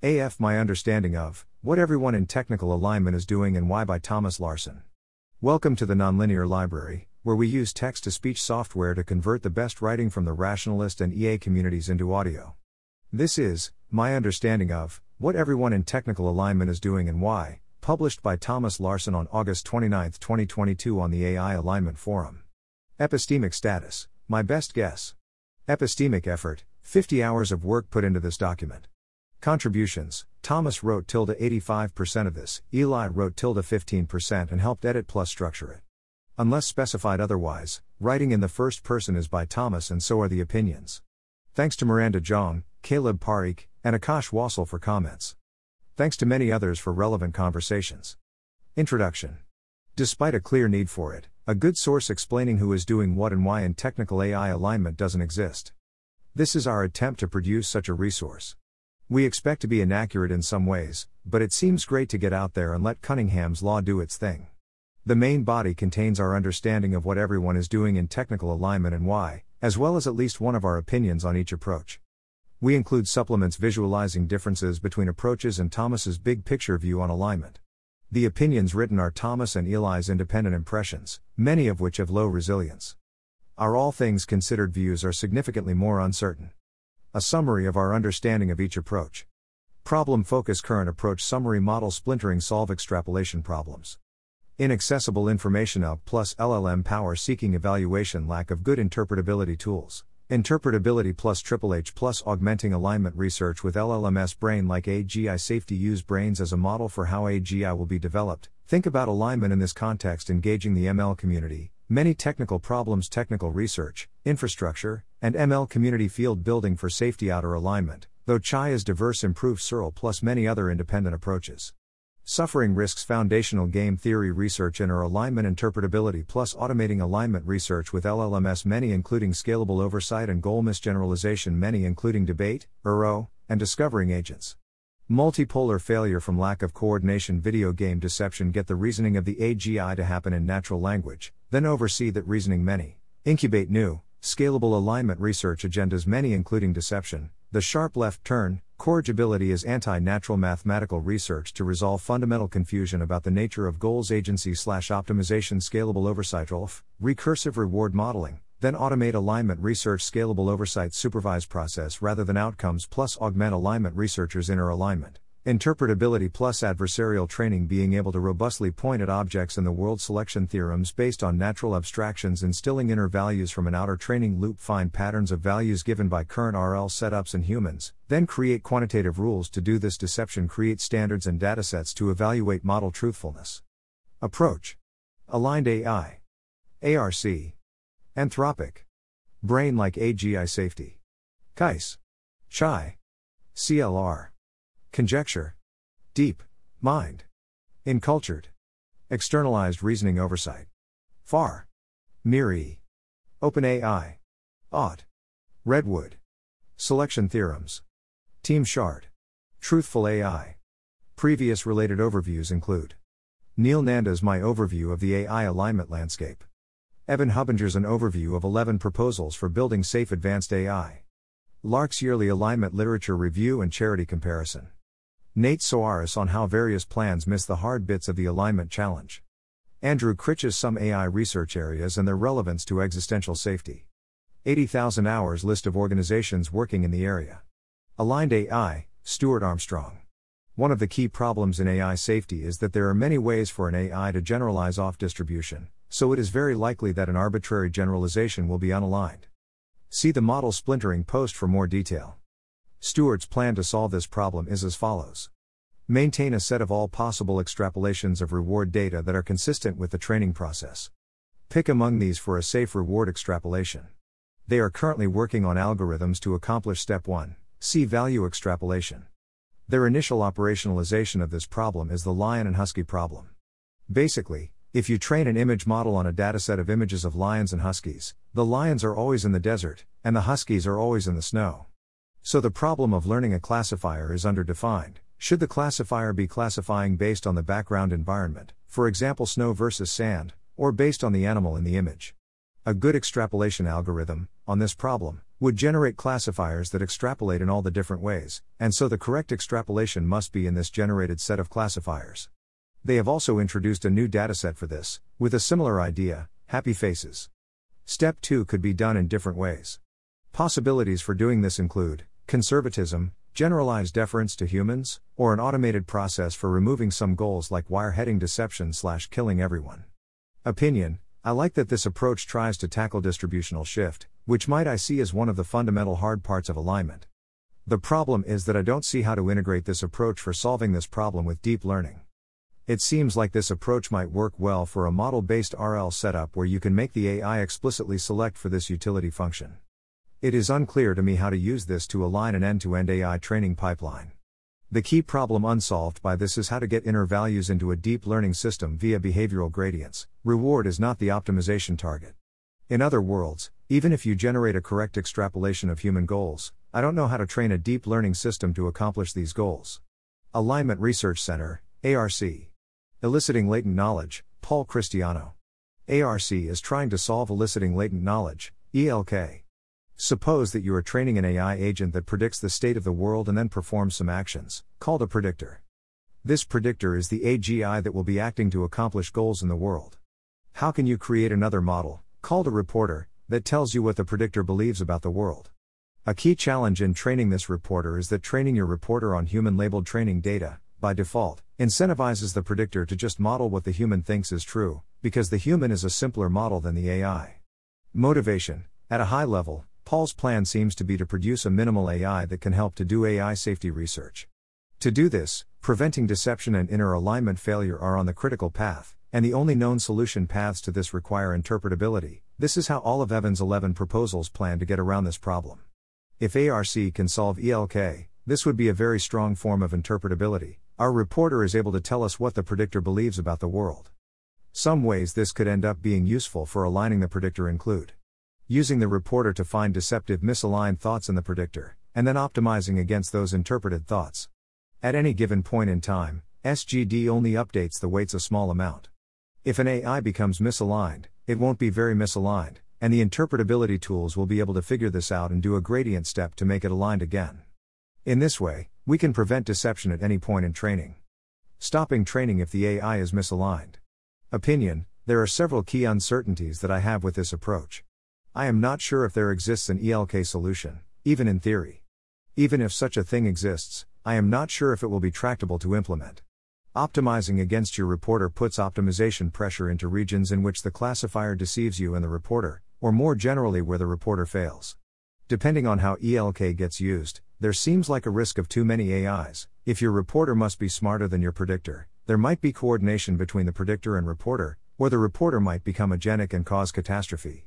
AF My Understanding of What Everyone in Technical Alignment is Doing and Why by Thomas Larsen. Welcome to the Nonlinear Library, where we use text to speech software to convert the best writing from the rationalist and EA communities into audio. This is My Understanding of What Everyone in Technical Alignment is Doing and Why, published by Thomas Larsen on August 29, 2022, on the AI Alignment Forum. Epistemic status My best guess. Epistemic effort 50 hours of work put into this document. Contributions Thomas wrote tilde 85% of this, Eli wrote tilde 15% and helped edit plus structure it. Unless specified otherwise, writing in the first person is by Thomas and so are the opinions. Thanks to Miranda Zhang, Caleb Parikh, and Akash Wasil for comments. Thanks to many others for relevant conversations. Introduction Despite a clear need for it, a good source explaining who is doing what and why in technical AI alignment doesn't exist. This is our attempt to produce such a resource. We expect to be inaccurate in some ways, but it seems great to get out there and let Cunningham's Law do its thing. The main body contains our understanding of what everyone is doing in technical alignment and why, as well as at least one of our opinions on each approach. We include supplements visualizing differences between approaches and Thomas's big picture view on alignment. The opinions written are Thomas and Eli's independent impressions, many of which have low resilience. Our all things considered views are significantly more uncertain. A summary of our understanding of each approach. Problem focus current approach summary model splintering solve extrapolation problems. Inaccessible information of plus LLM power seeking evaluation lack of good interpretability tools. Interpretability plus Triple H plus augmenting alignment research with LLMS brain like AGI safety use brains as a model for how AGI will be developed. Think about alignment in this context engaging the ML community, Many technical problems, technical research, infrastructure, and ML community field building for safety outer alignment, though CHAI is diverse, improved CIRL plus many other independent approaches. Suffering risks foundational game theory research inner alignment interpretability plus automating alignment research with LLMS many including scalable oversight and goal misgeneralization many including debate, ERO, and discovering agents. Multipolar failure from lack of coordination. Video game deception. Get the reasoning of the AGI to happen in natural language, then oversee that reasoning many. Incubate new, scalable alignment research agendas many including deception, the sharp left turn, corrigibility is anti-natural mathematical research to resolve fundamental confusion about the nature of goals. Agency slash optimization. Scalable oversight. ROLF, recursive reward modeling, then automate alignment research scalable oversight supervised process rather than outcomes plus augment alignment researchers inner alignment. Interpretability plus adversarial training being able to robustly point at objects in the world selection theorems based on natural abstractions instilling inner values from an outer training loop find patterns of values given by current RL setups and humans, then create quantitative rules to do this deception create standards and datasets to evaluate model truthfulness. Approach Aligned AI ARC Anthropic. Brain like AGI safety. CAIS. CHAI. CLR. Conjecture. Deep. Mind. Encultured. Externalized reasoning oversight. FAR. MIRI. OpenAI. Ought. Redwood. Selection theorems. Team Shard. Truthful AI. Previous related overviews include Neil Nanda's My Overview of the AI Alignment Landscape. Evan Hubinger's An Overview of 11 Proposals for Building Safe Advanced AI. Lark's Yearly Alignment Literature Review and Charity Comparison. Nate Soares on how various plans miss the hard bits of the alignment challenge. Andrew Critch's Some AI Research Areas and Their Relevance to Existential Safety. 80,000 Hours List of Organizations Working in the Area. Aligned AI, Stuart Armstrong. One of the key problems in AI safety is that there are many ways for an AI to generalize off distribution, so it is very likely that an arbitrary generalization will be unaligned. See the model splintering post for more detail. Stuart's plan to solve this problem is as follows Maintain a set of all possible extrapolations of reward data that are consistent with the training process. Pick among these for a safe reward extrapolation. They are currently working on algorithms to accomplish step 1, see value extrapolation. Their initial operationalization of this problem is the lion and husky problem. Basically, if you train an image model on a dataset of images of lions and huskies, the lions are always in the desert, and the huskies are always in the snow. So the problem of learning a classifier is underdefined. Should the classifier be classifying based on the background environment, for example snow versus sand, or based on the animal in the image? A good extrapolation algorithm, on this problem, would generate classifiers that extrapolate in all the different ways, and so the correct extrapolation must be in this generated set of classifiers. They have also introduced a new dataset for this, with a similar idea happy faces. Step 2 could be done in different ways. Possibilities for doing this include conservatism, generalized deference to humans, or an automated process for removing some goals like wireheading deception slash killing everyone. Opinion I like that this approach tries to tackle distributional shift, which might I see as one of the fundamental hard parts of alignment. The problem is that I don't see how to integrate this approach for solving this problem with deep learning. It seems like this approach might work well for a model based RL setup where you can make the AI explicitly select for this utility function. It is unclear to me how to use this to align an end to end AI training pipeline. The key problem unsolved by this is how to get inner values into a deep learning system via behavioral gradients. Reward is not the optimization target. In other words, even if you generate a correct extrapolation of human goals, I don't know how to train a deep learning system to accomplish these goals. Alignment Research Center, ARC. Eliciting Latent Knowledge, Paul Christiano. ARC is trying to solve eliciting latent knowledge, ELK. Suppose that you are training an AI agent that predicts the state of the world and then performs some actions, called a predictor. This predictor is the AGI that will be acting to accomplish goals in the world. How can you create another model, called a reporter, that tells you what the predictor believes about the world. A key challenge in training this reporter is that training your reporter on human labeled training data, by default, incentivizes the predictor to just model what the human thinks is true, because the human is a simpler model than the AI. Motivation At a high level, Paul's plan seems to be to produce a minimal AI that can help to do AI safety research. To do this, preventing deception and inner alignment failure are on the critical path, and the only known solution paths to this require interpretability. This is how all of Evan's 11 proposals plan to get around this problem. If ARC can solve ELK, this would be a very strong form of interpretability. Our reporter is able to tell us what the predictor believes about the world. Some ways this could end up being useful for aligning the predictor include using the reporter to find deceptive misaligned thoughts in the predictor, and then optimizing against those interpreted thoughts. At any given point in time, SGD only updates the weights a small amount. If an AI becomes misaligned, it won't be very misaligned, and the interpretability tools will be able to figure this out and do a gradient step to make it aligned again. In this way, we can prevent deception at any point in training. Stopping training if the AI is misaligned. Opinion There are several key uncertainties that I have with this approach. I am not sure if there exists an ELK solution, even in theory. Even if such a thing exists, I am not sure if it will be tractable to implement. Optimizing against your reporter puts optimization pressure into regions in which the classifier deceives you and the reporter, or more generally where the reporter fails. Depending on how ELK gets used, there seems like a risk of too many AIs. If your reporter must be smarter than your predictor, there might be coordination between the predictor and reporter, or the reporter might become agentic and cause catastrophe.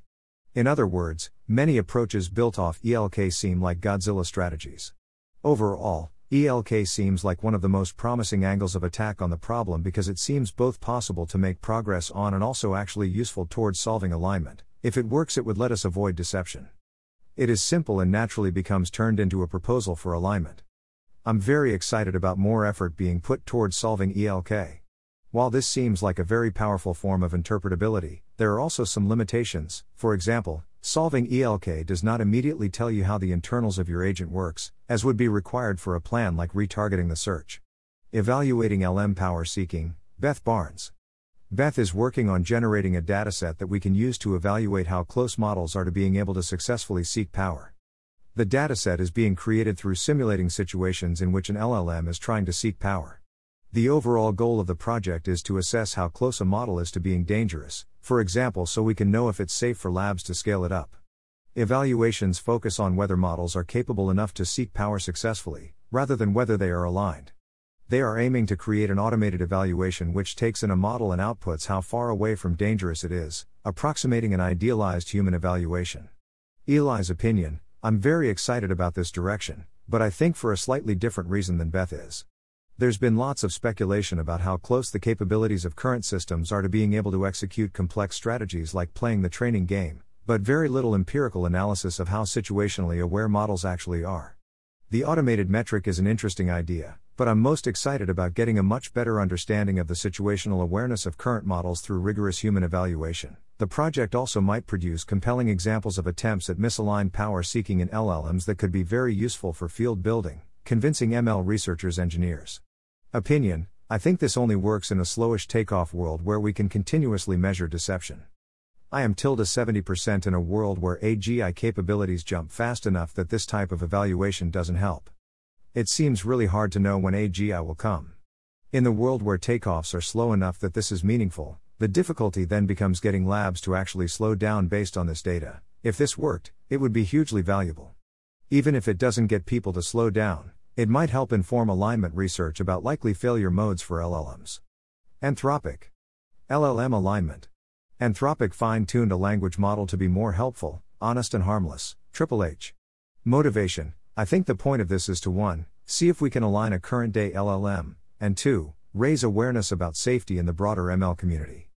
In other words, many approaches built off ELK seem like Godzilla strategies. Overall, ELK seems like one of the most promising angles of attack on the problem because it seems both possible to make progress on and also actually useful towards solving alignment. If it works, it would let us avoid deception. It is simple and naturally becomes turned into a proposal for alignment. I'm very excited about more effort being put towards solving ELK. While this seems like a very powerful form of interpretability, there are also some limitations. For example, Solving ELK does not immediately tell you how the internals of your agent works, as would be required for a plan like retargeting the search. Evaluating LM power seeking, Beth Barnes. Beth is working on generating a dataset that we can use to evaluate how close models are to being able to successfully seek power. The dataset is being created through simulating situations in which an LLM is trying to seek power. The overall goal of the project is to assess how close a model is to being dangerous, for example, so we can know if it's safe for labs to scale it up. Evaluations focus on whether models are capable enough to seek power successfully, rather than whether they are aligned. They are aiming to create an automated evaluation which takes in a model and outputs how far away from dangerous it is, approximating an idealized human evaluation. Eli's opinion I'm very excited about this direction, but I think for a slightly different reason than Beth is. There's been lots of speculation about how close the capabilities of current systems are to being able to execute complex strategies like playing the training game, but very little empirical analysis of how situationally aware models actually are. The automated metric is an interesting idea, but I'm most excited about getting a much better understanding of the situational awareness of current models through rigorous human evaluation. The project also might produce compelling examples of attempts at misaligned power seeking in LLMs that could be very useful for field building, convincing ML researchers engineers. Opinion I think this only works in a slowish takeoff world where we can continuously measure deception. I am tilde 70% in a world where AGI capabilities jump fast enough that this type of evaluation doesn't help. It seems really hard to know when AGI will come. In the world where takeoffs are slow enough that this is meaningful, the difficulty then becomes getting labs to actually slow down based on this data. If this worked, it would be hugely valuable. Even if it doesn't get people to slow down, it might help inform alignment research about likely failure modes for LLMs. Anthropic LLM alignment. Anthropic fine tuned a language model to be more helpful, honest, and harmless. Triple H. Motivation I think the point of this is to 1. See if we can align a current day LLM, and 2. Raise awareness about safety in the broader ML community.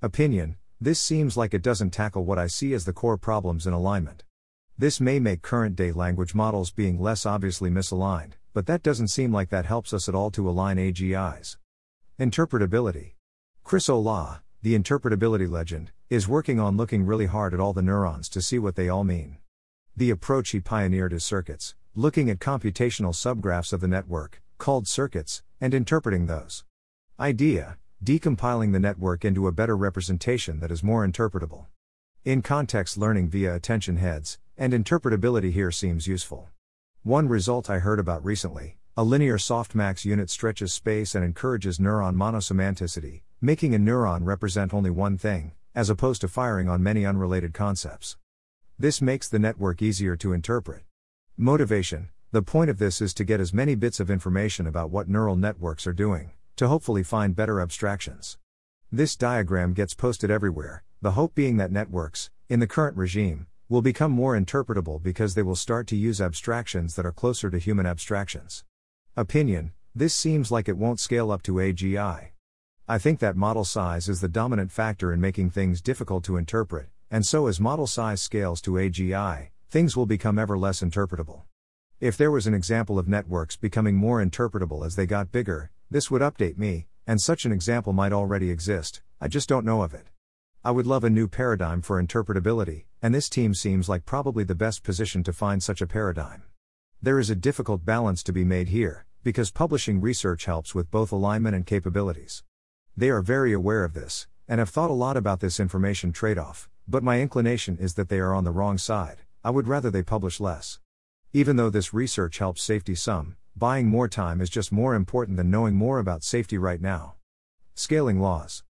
Opinion This seems like it doesn't tackle what I see as the core problems in alignment. This may make current day language models being less obviously misaligned, but that doesn't seem like that helps us at all to align AGIs. Interpretability. Chris Olah, the interpretability legend, is working on looking really hard at all the neurons to see what they all mean. The approach he pioneered is circuits, looking at computational subgraphs of the network, called circuits, and interpreting those. Idea decompiling the network into a better representation that is more interpretable. In context learning via attention heads, and interpretability here seems useful. One result I heard about recently a linear softmax unit stretches space and encourages neuron monosemanticity, making a neuron represent only one thing, as opposed to firing on many unrelated concepts. This makes the network easier to interpret. Motivation The point of this is to get as many bits of information about what neural networks are doing, to hopefully find better abstractions. This diagram gets posted everywhere, the hope being that networks, in the current regime, will become more interpretable because they will start to use abstractions that are closer to human abstractions. Opinion This seems like it won't scale up to AGI. I think that model size is the dominant factor in making things difficult to interpret, and so as model size scales to AGI, things will become ever less interpretable. If there was an example of networks becoming more interpretable as they got bigger, this would update me, and such an example might already exist, I just don't know of it. I would love a new paradigm for interpretability, and this team seems like probably the best position to find such a paradigm. There is a difficult balance to be made here, because publishing research helps with both alignment and capabilities. They are very aware of this, and have thought a lot about this information trade off, but my inclination is that they are on the wrong side. I would rather they publish less. Even though this research helps safety some, buying more time is just more important than knowing more about safety right now. Scaling laws.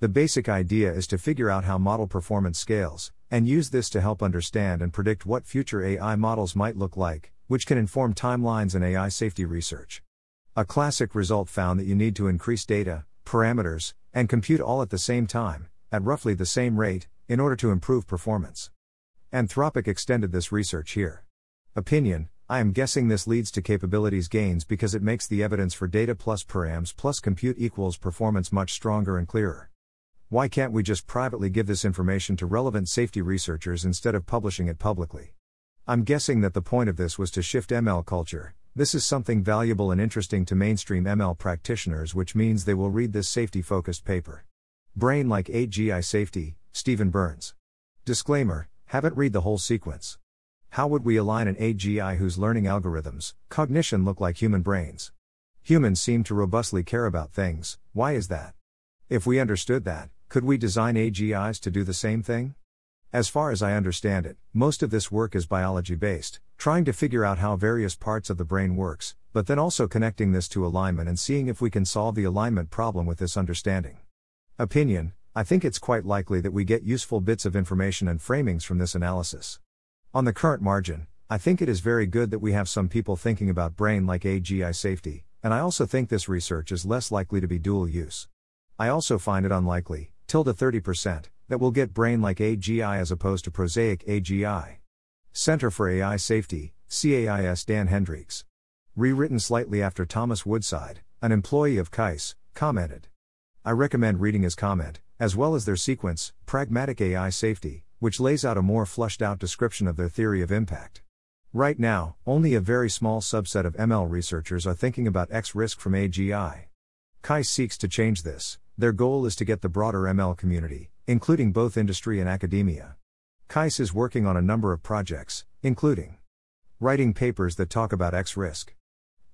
The basic idea is to figure out how model performance scales, and use this to help understand and predict what future AI models might look like, which can inform timelines and AI safety research. A classic result found that you need to increase data, parameters, and compute all at the same time, at roughly the same rate, in order to improve performance. Anthropic extended this research here. Opinion I am guessing this leads to capabilities gains because it makes the evidence for data plus params plus compute equals performance much stronger and clearer. Why can't we just privately give this information to relevant safety researchers instead of publishing it publicly? I'm guessing that the point of this was to shift ML culture, this is something valuable and interesting to mainstream ML practitioners, which means they will read this safety focused paper. Brain like AGI Safety, Steven Byrnes. Disclaimer Haven't read the whole sequence. How would we align an AGI whose learning algorithms, cognition look like human brains? Humans seem to robustly care about things, why is that? If we understood that, could we design AGIs to do the same thing? As far as I understand it, most of this work is biology based, trying to figure out how various parts of the brain works, but then also connecting this to alignment and seeing if we can solve the alignment problem with this understanding. Opinion I think it's quite likely that we get useful bits of information and framings from this analysis. On the current margin, I think it is very good that we have some people thinking about brain like AGI safety, and I also think this research is less likely to be dual use. I also find it unlikely, tilde 30%, that we'll get brain like AGI as opposed to prosaic AGI. Center for AI Safety, CAIS Dan Hendrycks. Rewritten slightly after Thomas Woodside, an employee of CAIS, commented. I recommend reading his comment, as well as their sequence, Pragmatic AI Safety, which lays out a more flushed out description of their theory of impact. Right now, only a very small subset of ML researchers are thinking about X risk from AGI. Kai seeks to change this. Their goal is to get the broader ML community, including both industry and academia. CAIS is working on a number of projects, including writing papers that talk about X risk,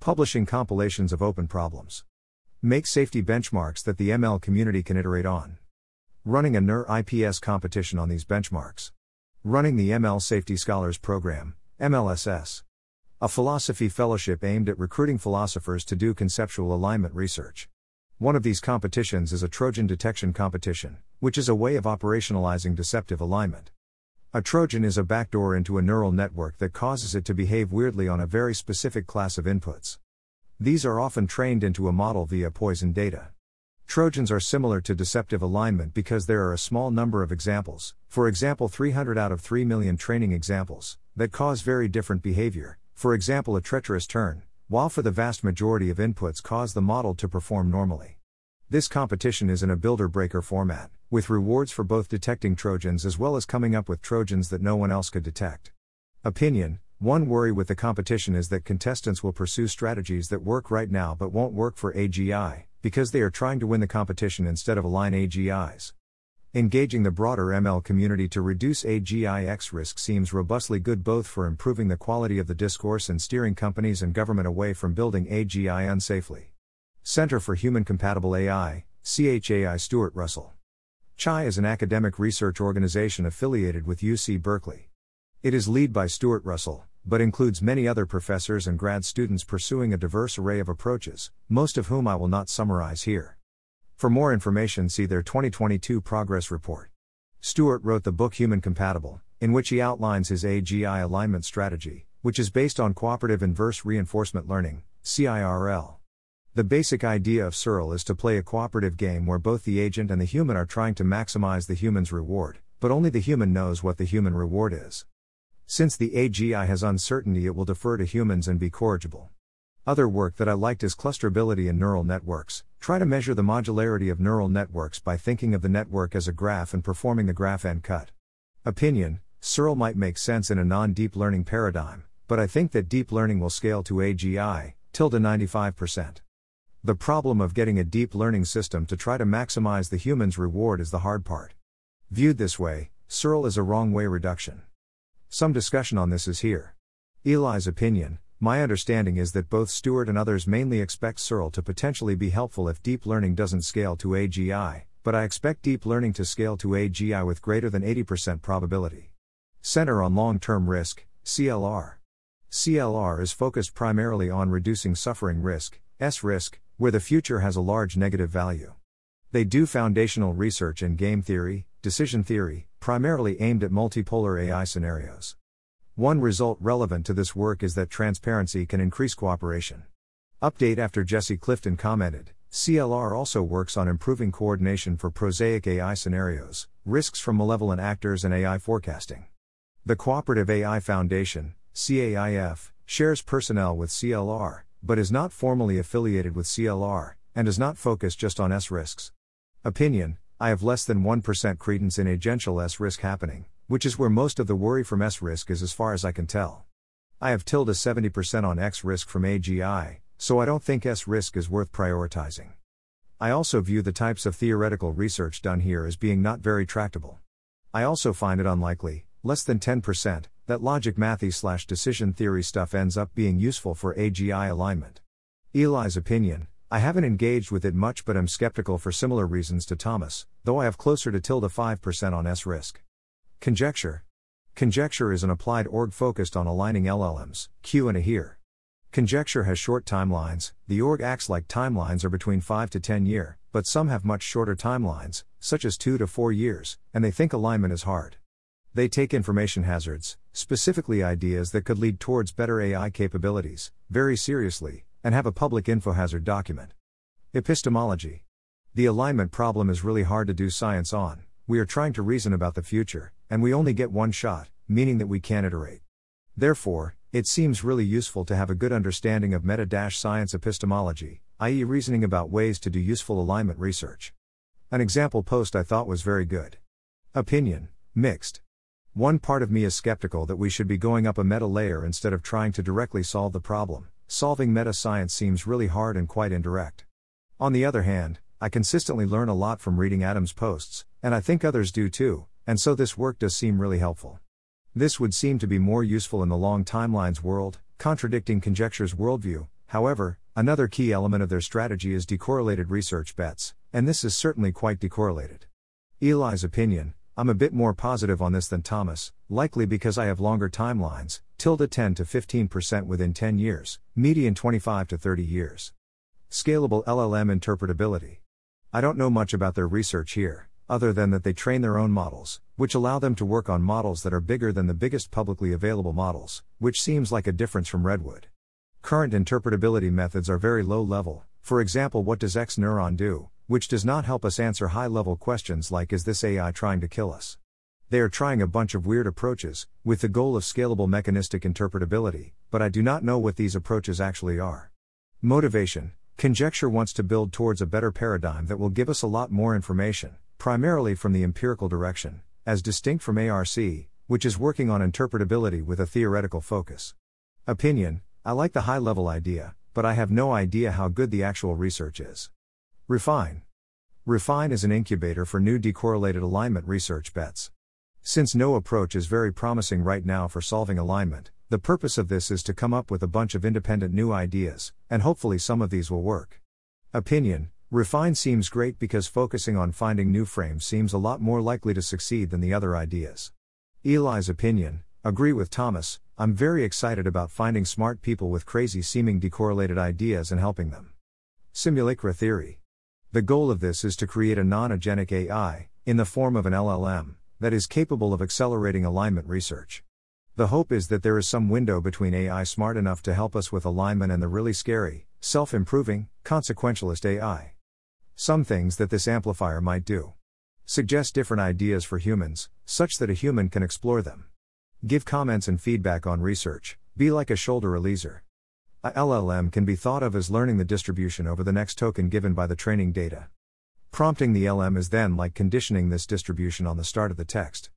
publishing compilations of open problems, make safety benchmarks that the ML community can iterate on, running a NeurIPS competition on these benchmarks, running the ML Safety Scholars Program, MLSS, a philosophy fellowship aimed at recruiting philosophers to do conceptual alignment research. One of these competitions is a Trojan detection competition, which is a way of operationalizing deceptive alignment. A Trojan is a backdoor into a neural network that causes it to behave weirdly on a very specific class of inputs. These are often trained into a model via poison data. Trojans are similar to deceptive alignment because there are a small number of examples, for example 300 out of 3 million training examples, that cause very different behavior, for example a treacherous turn, while for the vast majority of inputs cause the model to perform normally. This competition is in a builder breaker format, with rewards for both detecting Trojans as well as coming up with Trojans that no one else could detect. Opinion One worry with the competition is that contestants will pursue strategies that work right now but won't work for AGI, because they are trying to win the competition instead of align AGIs. Engaging the broader ML community to reduce AGIX risk seems robustly good both for improving the quality of the discourse and steering companies and government away from building AGI unsafely. Center for Human Compatible AI, CHAI Stuart Russell. CHAI is an academic research organization affiliated with UC Berkeley. It is led by Stuart Russell, but includes many other professors and grad students pursuing a diverse array of approaches, most of whom I will not summarize here. For more information, see their 2022 progress report. Stuart wrote the book Human Compatible, in which he outlines his AGI alignment strategy, which is based on cooperative inverse reinforcement learning, CIRL. The basic idea of CIRL is to play a cooperative game where both the agent and the human are trying to maximize the human's reward, but only the human knows what the human reward is. Since the AGI has uncertainty, it will defer to humans and be corrigible. Other work that I liked is clusterability in neural networks. Try to measure the modularity of neural networks by thinking of the network as a graph and performing the graph end cut. Opinion CIRL might make sense in a non deep learning paradigm, but I think that deep learning will scale to AGI, tilde 95%. The problem of getting a deep learning system to try to maximize the human's reward is the hard part. Viewed this way, CIRL is a wrong way reduction. Some discussion on this is here. Eli's opinion my understanding is that both Stuart and others mainly expect CIRL to potentially be helpful if deep learning doesn't scale to AGI, but I expect deep learning to scale to AGI with greater than 80% probability. Center on Long Term Risk, CLR. CLR is focused primarily on reducing suffering risk, S risk, where the future has a large negative value. They do foundational research in game theory, decision theory, primarily aimed at multipolar AI scenarios. One result relevant to this work is that transparency can increase cooperation. Update after Jesse Clifton commented CLR also works on improving coordination for prosaic AI scenarios, risks from malevolent actors, and AI forecasting. The Cooperative AI Foundation, CAIF, shares personnel with CLR, but is not formally affiliated with CLR, and does not focus just on S risks. Opinion I have less than 1% credence in agential S risk happening, which is where most of the worry from S risk is as far as I can tell. I have tilde 70% on X risk from AGI, so I don't think S risk is worth prioritizing. I also view the types of theoretical research done here as being not very tractable. I also find it unlikely, less than 10%, that logic mathy slash decision theory stuff ends up being useful for AGI alignment. Eli's opinion I haven't engaged with it much but am skeptical for similar reasons to Thomas, though I have closer to tilde 5% on S risk. Conjecture. Conjecture is an applied org focused on aligning LLMs, Q and A here. Conjecture has short timelines, the org acts like timelines are between 5 to 10 year, but some have much shorter timelines, such as 2 to 4 years, and they think alignment is hard. They take information hazards, specifically ideas that could lead towards better AI capabilities, very seriously, and have a public info hazard document. Epistemology. The alignment problem is really hard to do science on, we are trying to reason about the future, and we only get one shot, meaning that we can't iterate. Therefore, it seems really useful to have a good understanding of meta science epistemology, i.e., reasoning about ways to do useful alignment research. An example post I thought was very good. Opinion, mixed. One part of me is skeptical that we should be going up a meta layer instead of trying to directly solve the problem. Solving meta science seems really hard and quite indirect. On the other hand, I consistently learn a lot from reading Adam's posts, and I think others do too, and so this work does seem really helpful. This would seem to be more useful in the long timelines world, contradicting conjecture's worldview. However, another key element of their strategy is decorrelated research bets, and this is certainly quite decorrelated. Eli's opinion I'm a bit more positive on this than Thomas, likely because I have longer timelines, tilde 10 to 15% within 10 years, median 25 to 30 years. Scalable LLM interpretability. I don't know much about their research here, other than that they train their own models, which allow them to work on models that are bigger than the biggest publicly available models, which seems like a difference from Redwood. Current interpretability methods are very low level, for example, what does X neuron do? which does not help us answer high level questions like Is this AI trying to kill us? They are trying a bunch of weird approaches, with the goal of scalable mechanistic interpretability, but I do not know what these approaches actually are. Motivation Conjecture wants to build towards a better paradigm that will give us a lot more information, primarily from the empirical direction, as distinct from ARC, which is working on interpretability with a theoretical focus. Opinion I like the high level idea, but I have no idea how good the actual research is. Refine. Refine is an incubator for new decorrelated alignment research bets. Since no approach is very promising right now for solving alignment, the purpose of this is to come up with a bunch of independent new ideas, and hopefully some of these will work. Opinion Refine seems great because focusing on finding new frames seems a lot more likely to succeed than the other ideas. Eli's opinion Agree with Thomas, I'm very excited about finding smart people with crazy seeming decorrelated ideas and helping them. Simulacra theory the goal of this is to create a non agentic AI, in the form of an LLM, that is capable of accelerating alignment research. The hope is that there is some window between AI smart enough to help us with alignment and the really scary, self improving, consequentialist AI. Some things that this amplifier might do. Suggest different ideas for humans, such that a human can explore them. Give comments and feedback on research, be like a shoulder releaser. A LLM can be thought of as learning the distribution over the next token given by the training data. Prompting the LM is then like conditioning this distribution on the start of the text.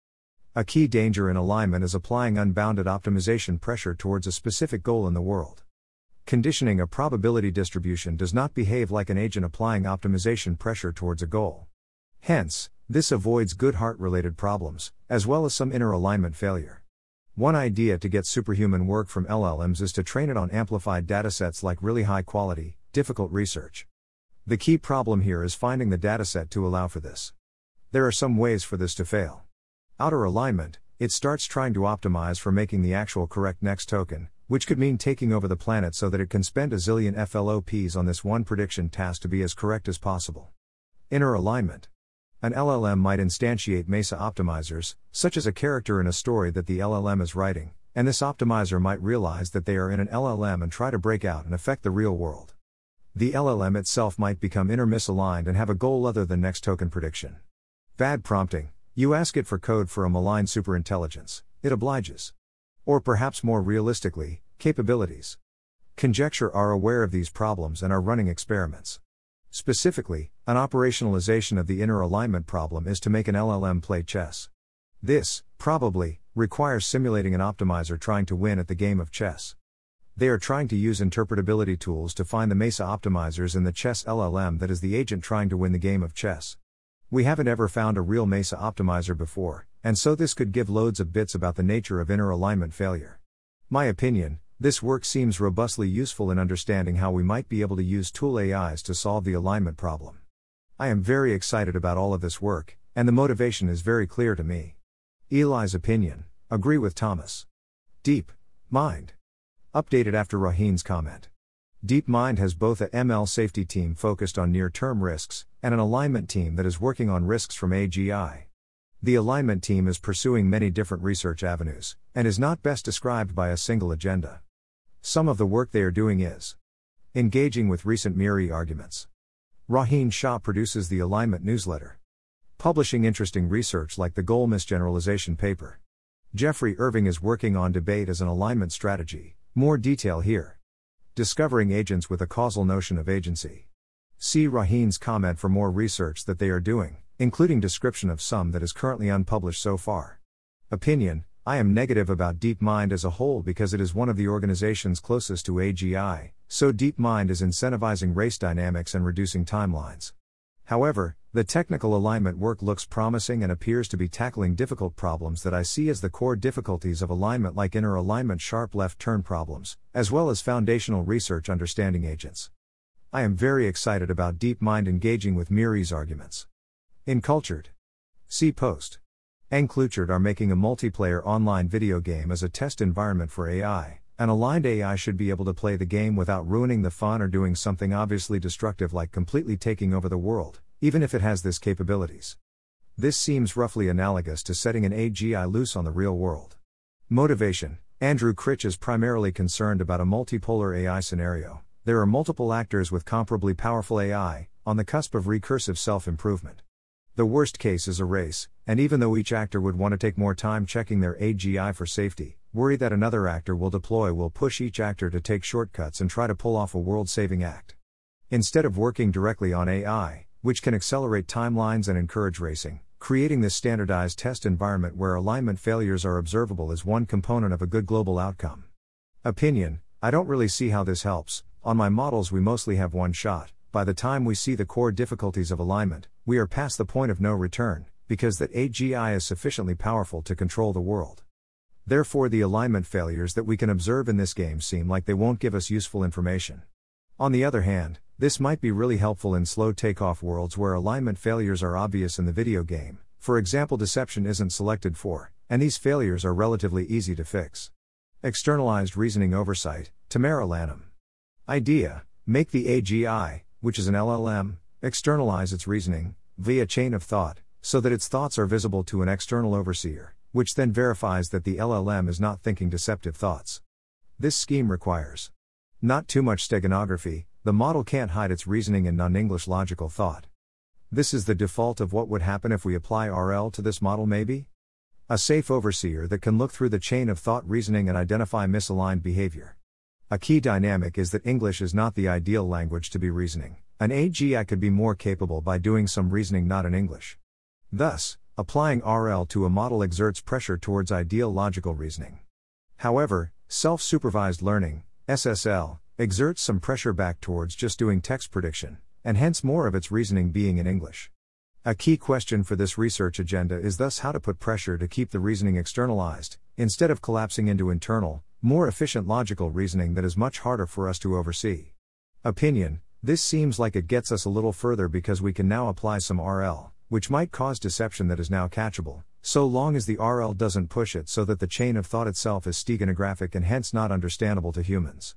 A key danger in alignment is applying unbounded optimization pressure towards a specific goal in the world. Conditioning a probability distribution does not behave like an agent applying optimization pressure towards a goal. Hence, this avoids Goodhart related problems, as well as some inner alignment failure. One idea to get superhuman work from LLMs is to train it on amplified datasets like really high quality, difficult research. The key problem here is finding the dataset to allow for this. There are some ways for this to fail. Outer alignment, it starts trying to optimize for making the actual correct next token, which could mean taking over the planet so that it can spend a zillion FLOPs on this one prediction task to be as correct as possible. Inner alignment. An LLM might instantiate MESA optimizers, such as a character in a story that the LLM is writing, and this optimizer might realize that they are in an LLM and try to break out and affect the real world. The LLM itself might become inner misaligned and have a goal other than next token prediction. Bad prompting. You ask it for code for a malign superintelligence, it obliges. Or perhaps more realistically, capabilities. Conjecture are aware of these problems and are running experiments. Specifically, an operationalization of the inner alignment problem is to make an LLM play chess. This, probably, requires simulating an optimizer trying to win at the game of chess. They are trying to use interpretability tools to find the MESA optimizers in the chess LLM that is the agent trying to win the game of chess. We haven't ever found a real MESA optimizer before, and so this could give loads of bits about the nature of inner alignment failure. My opinion, this work seems robustly useful in understanding how we might be able to use tool AIs to solve the alignment problem. I am very excited about all of this work, and the motivation is very clear to me. Eli's opinion agree with Thomas. Deep Mind. Updated after Rohin's comment. DeepMind has both a ML safety team focused on near term risks, and an alignment team that is working on risks from AGI. The alignment team is pursuing many different research avenues, and is not best described by a single agenda. Some of the work they are doing is engaging with recent MIRI arguments. Rohin Shah produces the Alignment newsletter, publishing interesting research like the goal misgeneralization paper. Geoffrey Irving is working on debate as an alignment strategy. More detail here. Discovering agents with a causal notion of agency. See Rohin's comment for more research that they are doing, including description of some that is currently unpublished so far. Opinion I am negative about DeepMind as a whole because it is one of the organizations closest to AGI, so DeepMind is incentivizing race dynamics and reducing timelines. However, the technical alignment work looks promising and appears to be tackling difficult problems that I see as the core difficulties of alignment, like inner alignment sharp left turn problems, as well as foundational research understanding agents. I am very excited about DeepMind engaging with Miri's arguments. Encultured. See post. Encultured are making a multiplayer online video game as a test environment for AI. An aligned AI should be able to play the game without ruining the fun or doing something obviously destructive like completely taking over the world, even if it has this capabilities. This seems roughly analogous to setting an AGI loose on the real world. Motivation Andrew Critch is primarily concerned about a multipolar AI scenario. There are multiple actors with comparably powerful AI, on the cusp of recursive self improvement. The worst case is a race, and even though each actor would want to take more time checking their AGI for safety, worry that another actor will deploy will push each actor to take shortcuts and try to pull off a world saving act. Instead of working directly on AI, which can accelerate timelines and encourage racing, creating this standardized test environment where alignment failures are observable is one component of a good global outcome. Opinion I don't really see how this helps. On my models, we mostly have one shot. By the time we see the core difficulties of alignment, we are past the point of no return, because that AGI is sufficiently powerful to control the world. Therefore, the alignment failures that we can observe in this game seem like they won't give us useful information. On the other hand, this might be really helpful in slow takeoff worlds where alignment failures are obvious in the video game, for example, deception isn't selected for, and these failures are relatively easy to fix. Externalized Reasoning Oversight, Tamera Lanham. Idea Make the AGI, which is an LLM, externalize its reasoning, via chain of thought, so that its thoughts are visible to an external overseer, which then verifies that the LLM is not thinking deceptive thoughts. This scheme requires not too much steganography, the model can't hide its reasoning in non English logical thought. This is the default of what would happen if we apply RL to this model, maybe? A safe overseer that can look through the chain of thought reasoning and identify misaligned behavior. A key dynamic is that English is not the ideal language to be reasoning. An AGI could be more capable by doing some reasoning not in English. Thus, applying RL to a model exerts pressure towards ideal logical reasoning. However, self supervised learning, SSL, exerts some pressure back towards just doing text prediction, and hence more of its reasoning being in English. A key question for this research agenda is thus how to put pressure to keep the reasoning externalized, instead of collapsing into internal, more efficient logical reasoning that is much harder for us to oversee. Opinion This seems like it gets us a little further because we can now apply some RL, which might cause deception that is now catchable, so long as the RL doesn't push it so that the chain of thought itself is steganographic and hence not understandable to humans.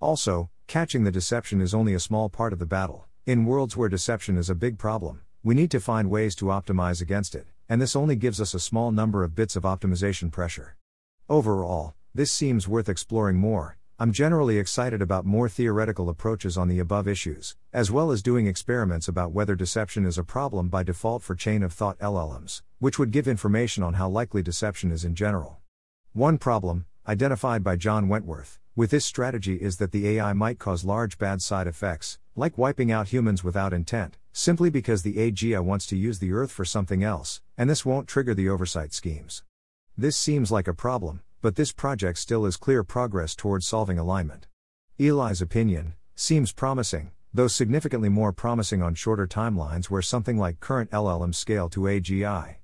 Also, catching the deception is only a small part of the battle. In worlds where deception is a big problem, we need to find ways to optimize against it, and this only gives us a small number of bits of optimization pressure. Overall, this seems worth exploring more. I'm generally excited about more theoretical approaches on the above issues, as well as doing experiments about whether deception is a problem by default for chain of thought LLMs, which would give information on how likely deception is in general. One problem, identified by John Wentworth, with this strategy is that the AI might cause large bad side effects, like wiping out humans without intent, simply because the AGI wants to use the Earth for something else, and this won't trigger the oversight schemes. This seems like a problem, but this project still is clear progress towards solving alignment. Eli's opinion seems promising, though significantly more promising on shorter timelines where something like current LLM scale to AGI.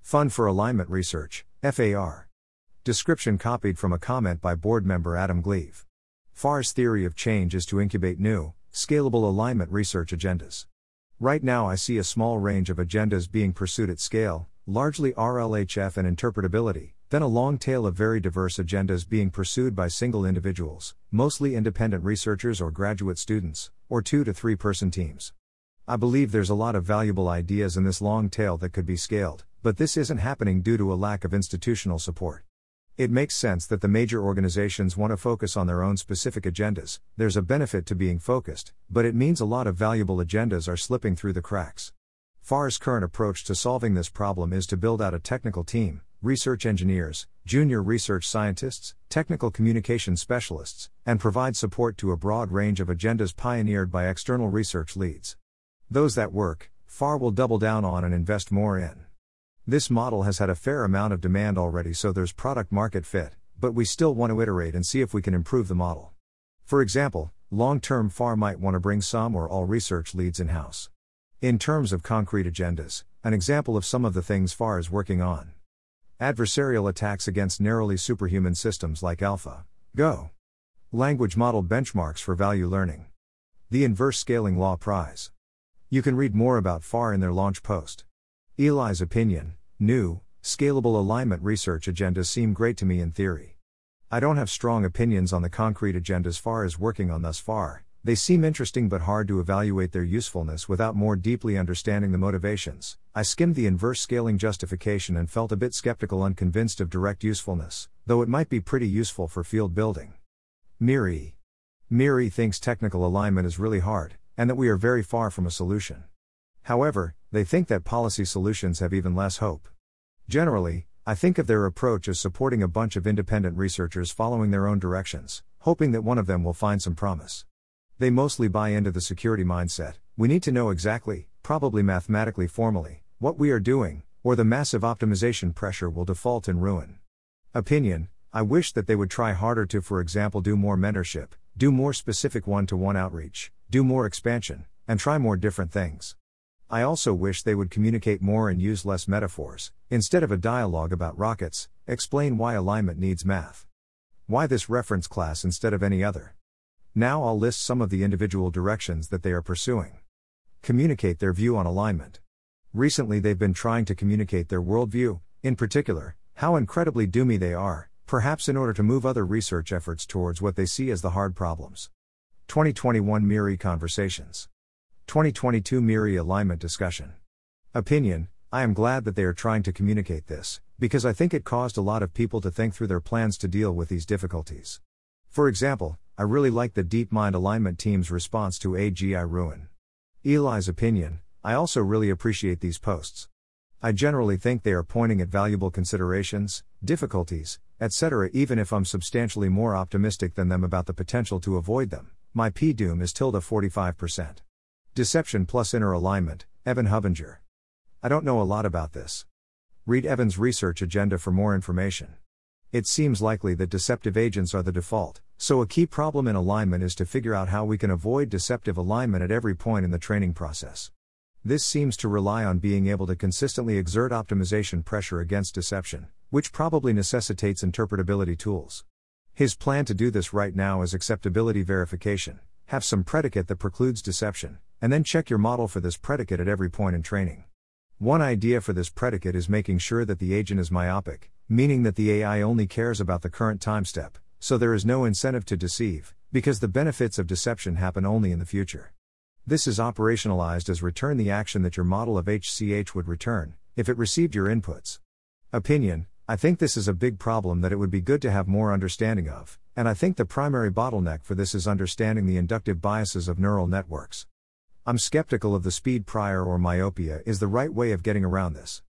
Fund for Alignment Research, FAR. Description copied from a comment by board member Adam Gleave. FAR's theory of change is to incubate new, scalable alignment research agendas. Right now, I see a small range of agendas being pursued at scale, largely RLHF and interpretability, then a long tail of very diverse agendas being pursued by single individuals, mostly independent researchers or graduate students, or two to three person teams. I believe there's a lot of valuable ideas in this long tail that could be scaled, but this isn't happening due to a lack of institutional support. It makes sense that the major organizations want to focus on their own specific agendas, there's a benefit to being focused, but it means a lot of valuable agendas are slipping through the cracks. FAR's current approach to solving this problem is to build out a technical team, research engineers, junior research scientists, technical communication specialists, and provide support to a broad range of agendas pioneered by external research leads. Those that work, FAR will double down on and invest more in. This model has had a fair amount of demand already, so there's product market fit, but we still want to iterate and see if we can improve the model. For example, long term FAR might want to bring some or all research leads in house. In terms of concrete agendas, an example of some of the things FAR is working on adversarial attacks against narrowly superhuman systems like Alpha, Go, language model benchmarks for value learning, the Inverse Scaling Law Prize. You can read more about FAR in their launch post. Eli's opinion new, scalable alignment research agendas seem great to me in theory. I don't have strong opinions on the concrete agendas FAR as working on thus far, they seem interesting but hard to evaluate their usefulness without more deeply understanding the motivations. I skimmed the inverse scaling justification and felt a bit skeptical unconvinced of direct usefulness, though it might be pretty useful for field building. MIRI. MIRI thinks technical alignment is really hard, and that we are very far from a solution. However, they think that policy solutions have even less hope. Generally, I think of their approach as supporting a bunch of independent researchers following their own directions, hoping that one of them will find some promise. They mostly buy into the security mindset we need to know exactly, probably mathematically formally, what we are doing, or the massive optimization pressure will default and ruin. Opinion I wish that they would try harder to, for example, do more mentorship, do more specific one to one outreach, do more expansion, and try more different things. I also wish they would communicate more and use less metaphors, instead of a dialogue about rockets, explain why alignment needs math. Why this reference class instead of any other? Now I'll list some of the individual directions that they are pursuing. Communicate their view on alignment. Recently they've been trying to communicate their worldview, in particular, how incredibly doomy they are, perhaps in order to move other research efforts towards what they see as the hard problems. 2021 MIRI Conversations. 2022 MIRI Alignment Discussion. Opinion I am glad that they are trying to communicate this, because I think it caused a lot of people to think through their plans to deal with these difficulties. For example, I really like the DeepMind alignment team's response to AGI ruin. Eli's opinion I also really appreciate these posts. I generally think they are pointing at valuable considerations, difficulties, etc., even if I'm substantially more optimistic than them about the potential to avoid them. My P doom is tilde 45%. Deception plus inner alignment, Evan Hubinger. I don't know a lot about this. Read Evan's research agenda for more information. It seems likely that deceptive agents are the default, so a key problem in alignment is to figure out how we can avoid deceptive alignment at every point in the training process. This seems to rely on being able to consistently exert optimization pressure against deception, which probably necessitates interpretability tools. His plan to do this right now is acceptability verification. Have some predicate that precludes deception, and then check your model for this predicate at every point in training. One idea for this predicate is making sure that the agent is myopic, meaning that the AI only cares about the current time step, so there is no incentive to deceive, because the benefits of deception happen only in the future. This is operationalized as return the action that your model of HCH would return, if it received your inputs. Opinion I think this is a big problem that it would be good to have more understanding of, and I think the primary bottleneck for this is understanding the inductive biases of neural networks. I'm skeptical of the speed prior or myopia is the right way of getting around this.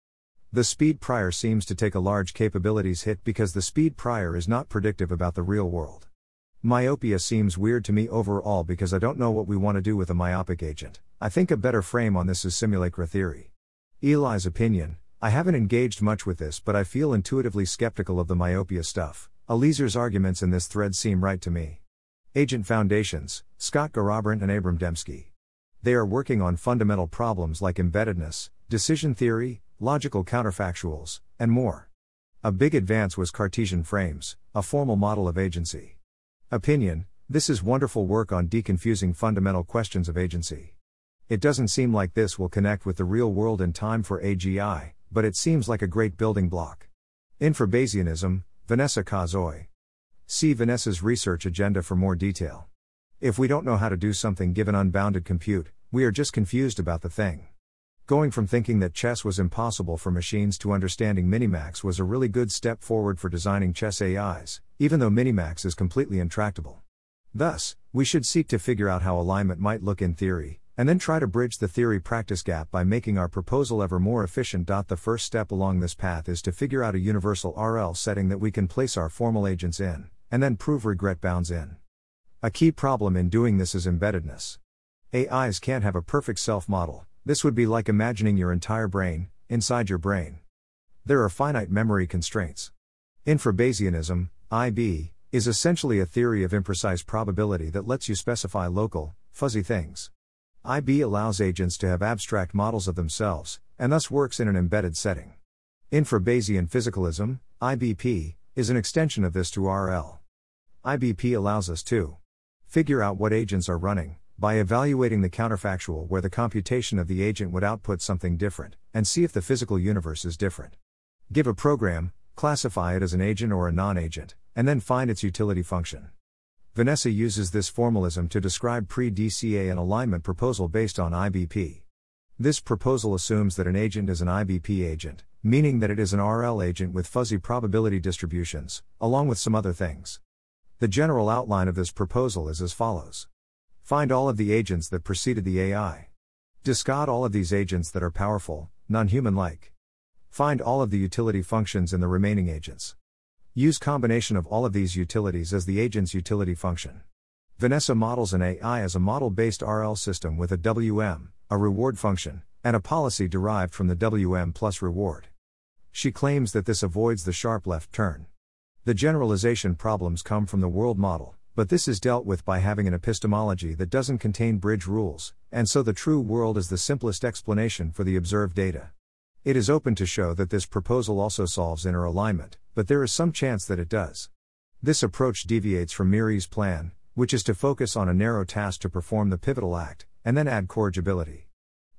The speed prior seems to take a large capabilities hit because the speed prior is not predictive about the real world. Myopia seems weird to me overall because I don't know what we want to do with a myopic agent. I think a better frame on this is simulacra theory. Eli's opinion I haven't engaged much with this, but I feel intuitively skeptical of the myopia stuff. Eliezer's arguments in this thread seem right to me. Agent Foundations, Scott Garrabrant and Abram Demski. They are working on fundamental problems like embeddedness, decision theory, logical counterfactuals, and more. A big advance was Cartesian frames, a formal model of agency. Opinion This is wonderful work on deconfusing fundamental questions of agency. It doesn't seem like this will connect with the real world in time for AGI, but it seems like a great building block. Infrabayesianism, Vanessa Kosoy. See Vanessa's research agenda for more detail. If we don't know how to do something given unbounded compute, we are just confused about the thing. Going from thinking that chess was impossible for machines to understanding Minimax was a really good step forward for designing chess AIs, even though Minimax is completely intractable. Thus, we should seek to figure out how alignment might look in theory, and then try to bridge the theory practice gap by making our proposal ever more efficient. The first step along this path is to figure out a universal RL setting that we can place our formal agents in, and then prove regret bounds in. A key problem in doing this is embeddedness. AIs can't have a perfect self model, this would be like imagining your entire brain, inside your brain. there are finite memory constraints. Infrabayesianism, IB, is essentially a theory of imprecise probability that lets you specify local, fuzzy things. IB allows agents to have abstract models of themselves, and thus works in an embedded setting. Infrabayesian physicalism, IBP, is an extension of this to RL. IBP allows us to figure out what agents are running, by evaluating the counterfactual where the computation of the agent would output something different, and see if the physical universe is different. Give a program, classify it as an agent or a non agent, and then find its utility function. Vanessa uses this formalism to describe pre DCA and alignment proposal based on IBP. This proposal assumes that an agent is an IBP agent, meaning that it is an RL agent with fuzzy probability distributions, along with some other things. The general outline of this proposal is as follows Find all of the agents that preceded the AI. Discard all of these agents that are powerful, non human like. Find all of the utility functions in the remaining agents. Use combination of all of these utilities as the agent's utility function. Vanessa models an AI as a model based RL system with a WM, a reward function, and a policy derived from the WM plus reward. She claims that this avoids the sharp left turn. The generalization problems come from the world model, but this is dealt with by having an epistemology that doesn't contain bridge rules, and so the true world is the simplest explanation for the observed data. It is open to show that this proposal also solves inner alignment, but there is some chance that it does. This approach deviates from MIRI's plan, which is to focus on a narrow task to perform the pivotal act, and then add corrigibility.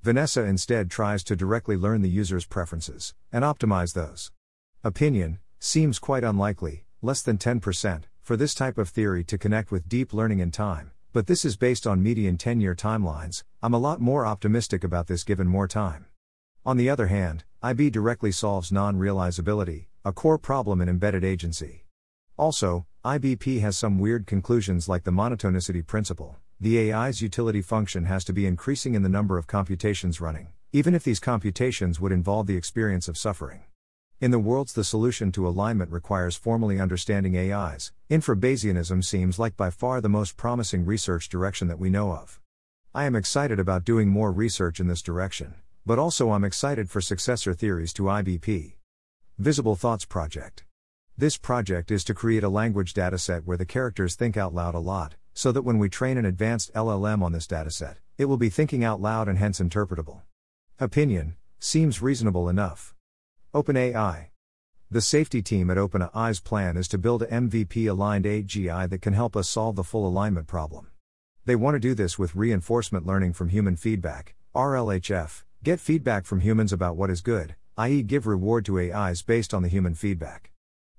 Vanessa instead tries to directly learn the user's preferences, and optimize those. Opinion seems quite unlikely, less than 10%, for this type of theory to connect with deep learning in time, but this is based on median 10 year timelines. I'm a lot more optimistic about this given more time. On the other hand, IB directly solves non realizability, a core problem in embedded agency. Also, IBP has some weird conclusions like the monotonicity principle. The AI's utility function has to be increasing in the number of computations running, even if these computations would involve the experience of suffering. In the worlds, the solution to alignment requires formally understanding AIs. Infrabayesianism seems like by far the most promising research direction that we know of. I am excited about doing more research in this direction but also I'm excited for successor theories to IBP. Visible Thoughts Project. This project is to create a language dataset where the characters think out loud a lot, so that when we train an advanced LLM on this dataset, it will be thinking out loud and hence interpretable. Opinion seems reasonable enough. OpenAI. The safety team at OpenAI's plan is to build a MVP aligned AGI that can help us solve the full alignment problem. They want to do this with reinforcement learning from human feedback, RLHF, Get feedback from humans about what is good, i.e., give reward to AIs based on the human feedback.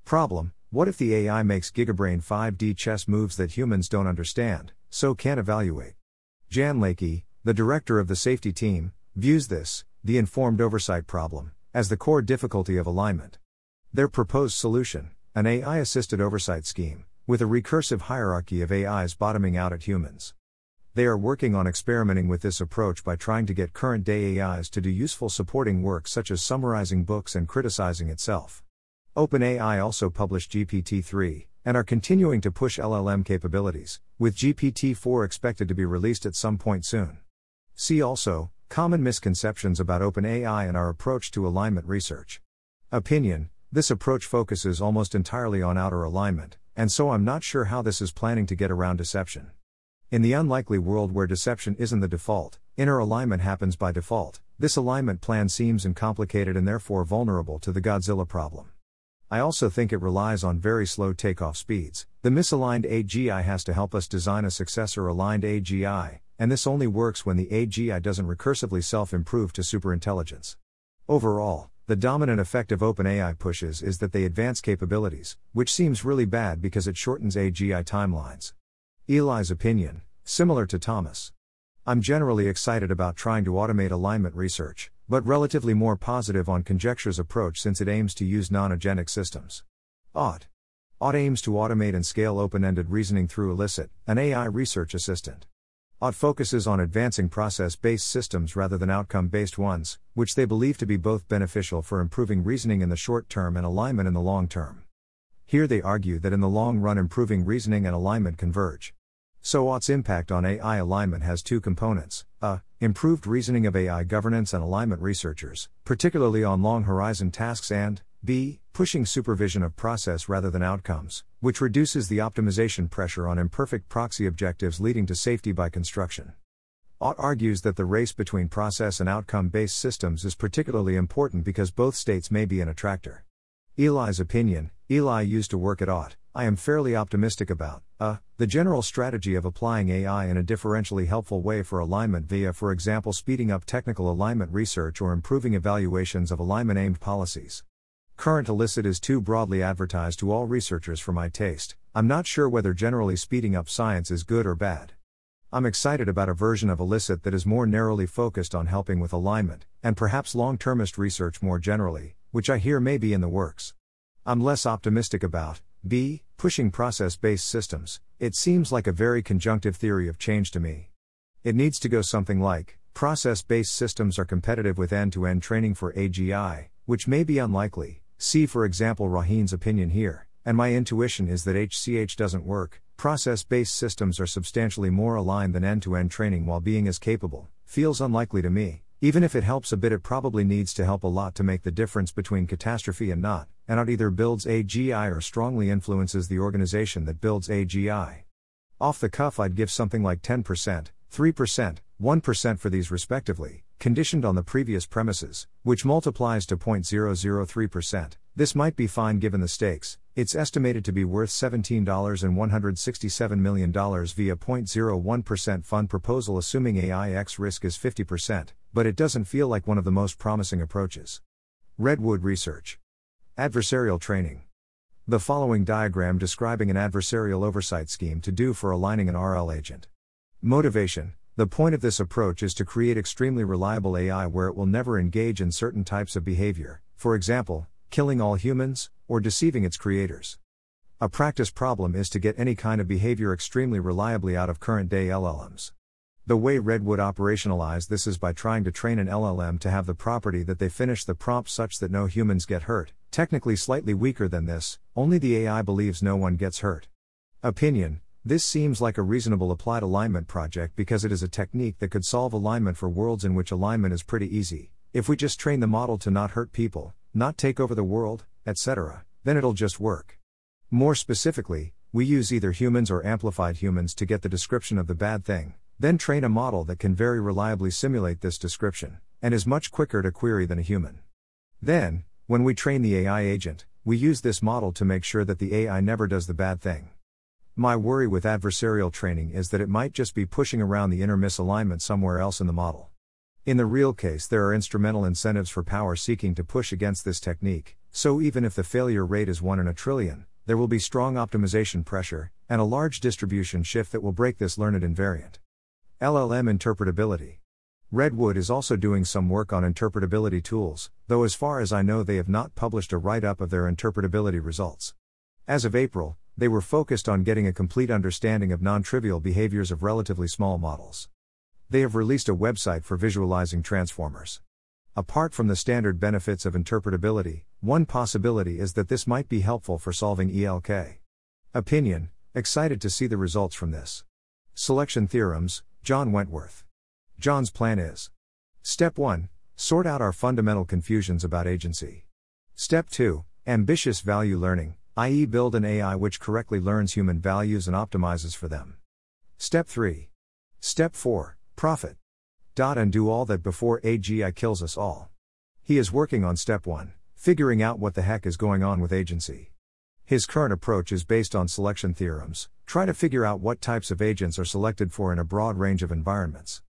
Problem What if the AI makes gigabrain 5D chess moves that humans don't understand, so can't evaluate? Jan Leike, the director of the safety team, views this, the informed oversight problem, as the core difficulty of alignment. Their proposed solution, an AI assisted oversight scheme, with a recursive hierarchy of AIs bottoming out at humans. They are working on experimenting with this approach by trying to get current day AIs to do useful supporting work such as summarizing books and criticizing itself. OpenAI also published GPT 3 and are continuing to push LLM capabilities, with GPT 4 expected to be released at some point soon. See also Common misconceptions about OpenAI and our approach to alignment research. Opinion This approach focuses almost entirely on outer alignment, and so I'm not sure how this is planning to get around deception. In the unlikely world where deception isn't the default, inner alignment happens by default. This alignment plan seems uncomplicated and therefore vulnerable to the Godzilla problem. I also think it relies on very slow takeoff speeds. The misaligned AGI has to help us design a successor aligned AGI, and this only works when the AGI doesn't recursively self improve to superintelligence. Overall, the dominant effect of OpenAI pushes is that they advance capabilities, which seems really bad because it shortens AGI timelines. Eli's opinion, similar to Thomas. I'm generally excited about trying to automate alignment research, but relatively more positive on conjecture's approach since it aims to use non agentic systems. Ought. Ought aims to automate and scale open ended reasoning through Elicit, an AI research assistant. Ought focuses on advancing process based systems rather than outcome based ones, which they believe to be both beneficial for improving reasoning in the short term and alignment in the long term. Here they argue that in the long run, improving reasoning and alignment converge. So Ought's impact on AI alignment has two components a, improved reasoning of AI governance and alignment researchers, particularly on long horizon tasks, and b. pushing supervision of process rather than outcomes, which reduces the optimization pressure on imperfect proxy objectives leading to safety by construction. Ought argues that the race between process and outcome based systems is particularly important because both states may be an attractor. Eli's opinion Eli used to work at Ought, I am fairly optimistic about uh, the general strategy of applying AI in a differentially helpful way for alignment via, for example, speeding up technical alignment research or improving evaluations of alignment aimed policies. Current Elicit is too broadly advertised to all researchers for my taste. I'm not sure whether generally speeding up science is good or bad. I'm excited about a version of Elicit that is more narrowly focused on helping with alignment, and perhaps long termist research more generally, which I hear may be in the works. I'm less optimistic about b. pushing process based systems. It seems like a very conjunctive theory of change to me. It needs to go something like process based systems are competitive with end to end training for AGI, which may be unlikely. See, for example, Rohin's opinion here, and my intuition is that HCH doesn't work, Process based systems are substantially more aligned than end to end training while being as capable, feels unlikely to me. Even if it helps a bit, it probably needs to help a lot to make the difference between catastrophe and not, and it either builds AGI or strongly influences the organization that builds AGI. Off the cuff, I'd give something like 10%, 3%, 1% for these respectively, conditioned on the previous premises, which multiplies to 0.003%. This might be fine given the stakes. It's estimated to be worth $17.167 million via 0.01% fund proposal assuming AIX risk is 50%, but it doesn't feel like one of the most promising approaches. Redwood Research Adversarial Training The following diagram describing an adversarial oversight scheme to do for aligning an RL agent. Motivation The point of this approach is to create extremely reliable AI where it will never engage in certain types of behavior, for example, killing all humans, or deceiving its creators. A practice problem is to get any kind of behavior extremely reliably out of current day LLMs. The way Redwood operationalized this is by trying to train an LLM to have the property that they finish the prompt such that no humans get hurt, technically slightly weaker than this, only the AI believes no one gets hurt. Opinion this seems like a reasonable applied alignment project because it is a technique that could solve alignment for worlds in which alignment is pretty easy. If we just train the model to not hurt people, not take over the world, etc., then it'll just work. More specifically, we use either humans or amplified humans to get the description of the bad thing, then train a model that can very reliably simulate this description, and is much quicker to query than a human. Then, when we train the AI agent, we use this model to make sure that the AI never does the bad thing. My worry with adversarial training is that it might just be pushing around the inner misalignment somewhere else in the model. In the real case, there are instrumental incentives for power seeking to push against this technique, so even if the failure rate is 1 in a trillion, there will be strong optimization pressure, and a large distribution shift that will break this learned invariant. LLM interpretability. Redwood is also doing some work on interpretability tools, though as far as I know, they have not published a write up of their interpretability results. As of April, they were focused on getting a complete understanding of non trivial behaviors of relatively small models. They have released a website for visualizing transformers. Apart from the standard benefits of interpretability, one possibility is that this might be helpful for solving ELK. Opinion Excited to see the results from this. Selection Theorems, John Wentworth. John's plan is Step 1 Sort out our fundamental confusions about agency. Step 2 Ambitious value learning i.e., build an AI which correctly learns human values and optimizes for them. Step 3. Step 4 Profit. Dot and do all that before AGI kills us all. He is working on step 1, figuring out what the heck is going on with agency. His current approach is based on selection theorems, try to figure out what types of agents are selected for in a broad range of environments.